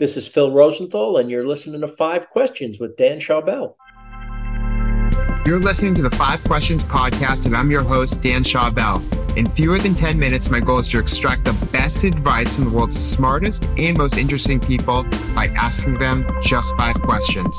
This is Phil Rosenthal, and you're listening to Five Questions with Dan Schawbel. You're listening to the Five Questions podcast, and I'm your host, Dan Schawbel. In fewer than 10 minutes, my goal is to extract the best advice from the world's smartest and most interesting people by asking them just five questions.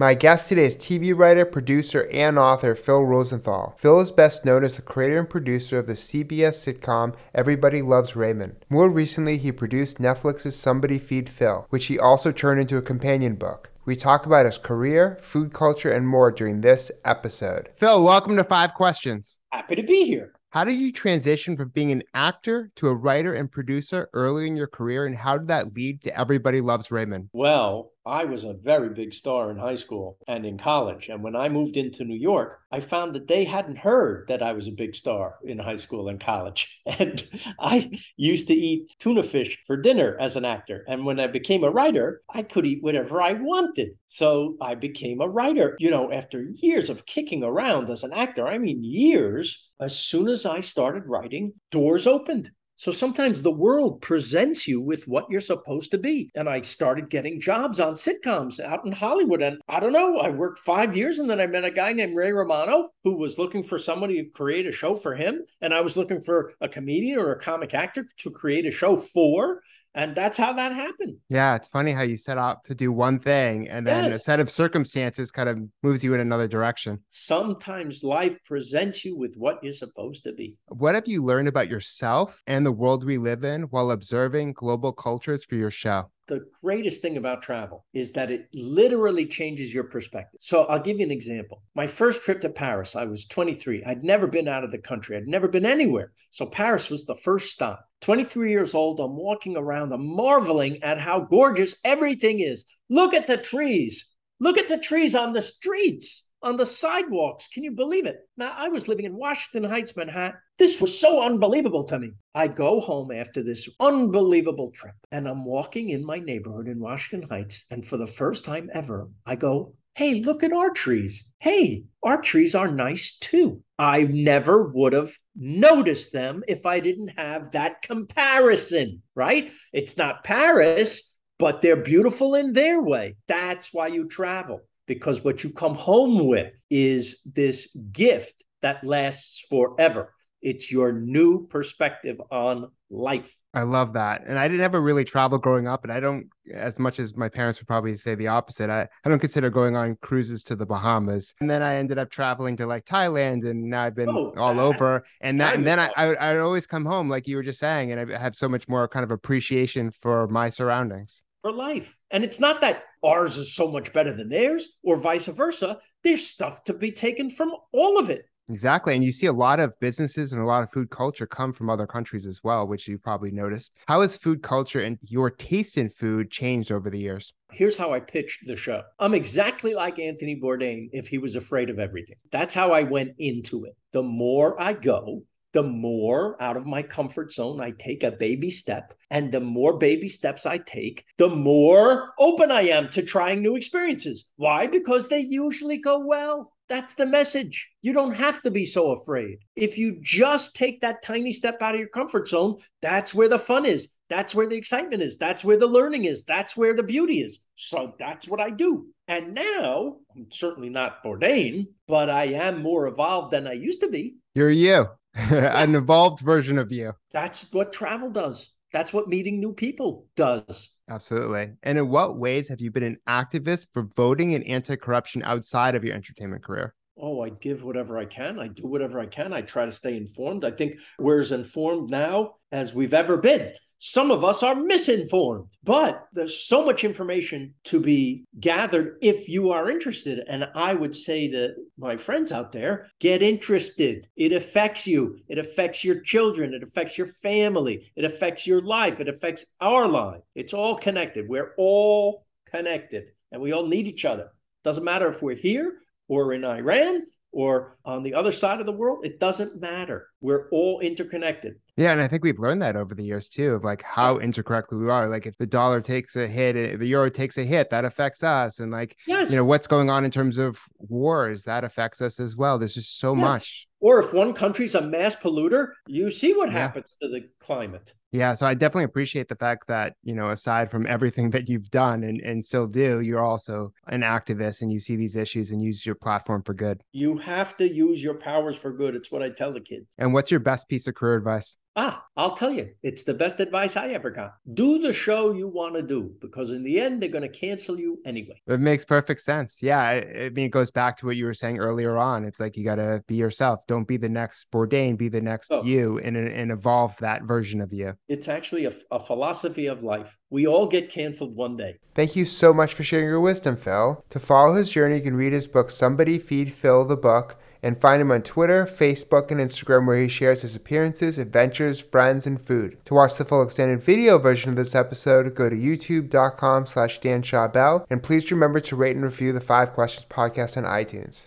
My guest today is TV writer, producer, and author Phil Rosenthal. Phil is best known as the creator and producer of the CBS sitcom Everybody Loves Raymond. More recently, he produced Netflix's Somebody Feed Phil, which he also turned into a companion book. We talk about his career, food culture, and more during this episode. Phil, welcome to Five Questions. Happy to be here. How did you transition from being an actor to a writer and producer early in your career, and how did that lead to Everybody Loves Raymond? Well, I was a very big star in high school and in college. And when I moved into New York, I found that they hadn't heard that I was a big star in high school and college. And I used to eat tuna fish for dinner as an actor. And when I became a writer, I could eat whatever I wanted. So I became a writer. You know, after years of kicking around as an actor, I mean, years, as soon as I started writing, doors opened. So sometimes the world presents you with what you're supposed to be. And I started getting jobs on sitcoms out in Hollywood. And I don't know, I worked five years and then I met a guy named Ray Romano who was looking for somebody to create a show for him. And I was looking for a comedian or a comic actor to create a show for and that's how that happened. Yeah, it's funny how you set out to do one thing and then yes. a set of circumstances kind of moves you in another direction. Sometimes life presents you with what you're supposed to be. What have you learned about yourself and the world we live in while observing global cultures for your show? The greatest thing about travel is that it literally changes your perspective. So I'll give you an example. My first trip to Paris, I was 23. I'd never been out of the country, I'd never been anywhere. So Paris was the first stop. 23 years old, I'm walking around, I'm marveling at how gorgeous everything is. Look at the trees. Look at the trees on the streets on the sidewalks. Can you believe it? Now, I was living in Washington Heights, Manhattan. This was so unbelievable to me. I go home after this unbelievable trip and I'm walking in my neighborhood in Washington Heights. And for the first time ever, I go, Hey, look at our trees. Hey, our trees are nice too. I never would have noticed them if I didn't have that comparison, right? It's not Paris, but they're beautiful in their way. That's why you travel because what you come home with is this gift that lasts forever. It's your new perspective on life. I love that. And I didn't ever really travel growing up. And I don't, as much as my parents would probably say the opposite, I, I don't consider going on cruises to the Bahamas. And then I ended up traveling to like Thailand and now I've been oh, all over. And that, and then I, I, I always come home, like you were just saying, and I have so much more kind of appreciation for my surroundings for life. And it's not that ours is so much better than theirs or vice versa. There's stuff to be taken from all of it. Exactly. And you see a lot of businesses and a lot of food culture come from other countries as well, which you probably noticed. How has food culture and your taste in food changed over the years? Here's how I pitched the show. I'm exactly like Anthony Bourdain if he was afraid of everything. That's how I went into it. The more I go, the more out of my comfort zone I take a baby step. And the more baby steps I take, the more open I am to trying new experiences. Why? Because they usually go well. That's the message. You don't have to be so afraid. If you just take that tiny step out of your comfort zone, that's where the fun is. That's where the excitement is. That's where the learning is. That's where the beauty is. So that's what I do. And now I'm certainly not Bourdain, but I am more evolved than I used to be. You're you. an evolved version of you. That's what travel does. That's what meeting new people does. Absolutely. And in what ways have you been an activist for voting and anti corruption outside of your entertainment career? Oh, I give whatever I can. I do whatever I can. I try to stay informed. I think we're as informed now as we've ever been some of us are misinformed, but there's so much information to be gathered if you are interested. And I would say to my friends out there get interested. It affects you, it affects your children, it affects your family, it affects your life, it affects our life. It's all connected. We're all connected and we all need each other. Doesn't matter if we're here or in Iran or on the other side of the world, it doesn't matter. We're all interconnected. Yeah, and I think we've learned that over the years too, of like how intercorrectly we are. Like if the dollar takes a hit, eh, the euro takes a hit, that affects us. And like, yes. you know, what's going on in terms of wars, that affects us as well. There's just so yes. much. Or if one country's a mass polluter, you see what yeah. happens to the climate. Yeah, so I definitely appreciate the fact that, you know, aside from everything that you've done and, and still do, you're also an activist and you see these issues and use your platform for good. You have to use your powers for good. It's what I tell the kids. And what's your best piece of career advice? Ah, I'll tell you, it's the best advice I ever got. Do the show you want to do because in the end, they're going to cancel you anyway. It makes perfect sense. Yeah. I, I mean, it goes back to what you were saying earlier on. It's like you got to be yourself. Don't be the next Bourdain, be the next oh. you and, and evolve that version of you. It's actually a, a philosophy of life. We all get canceled one day. Thank you so much for sharing your wisdom, Phil. To follow his journey, you can read his book, Somebody Feed Phil the Book and find him on Twitter, Facebook, and Instagram where he shares his appearances, adventures, friends, and food. To watch the full extended video version of this episode, go to youtube.com slash Dan and please remember to rate and review the Five Questions podcast on iTunes.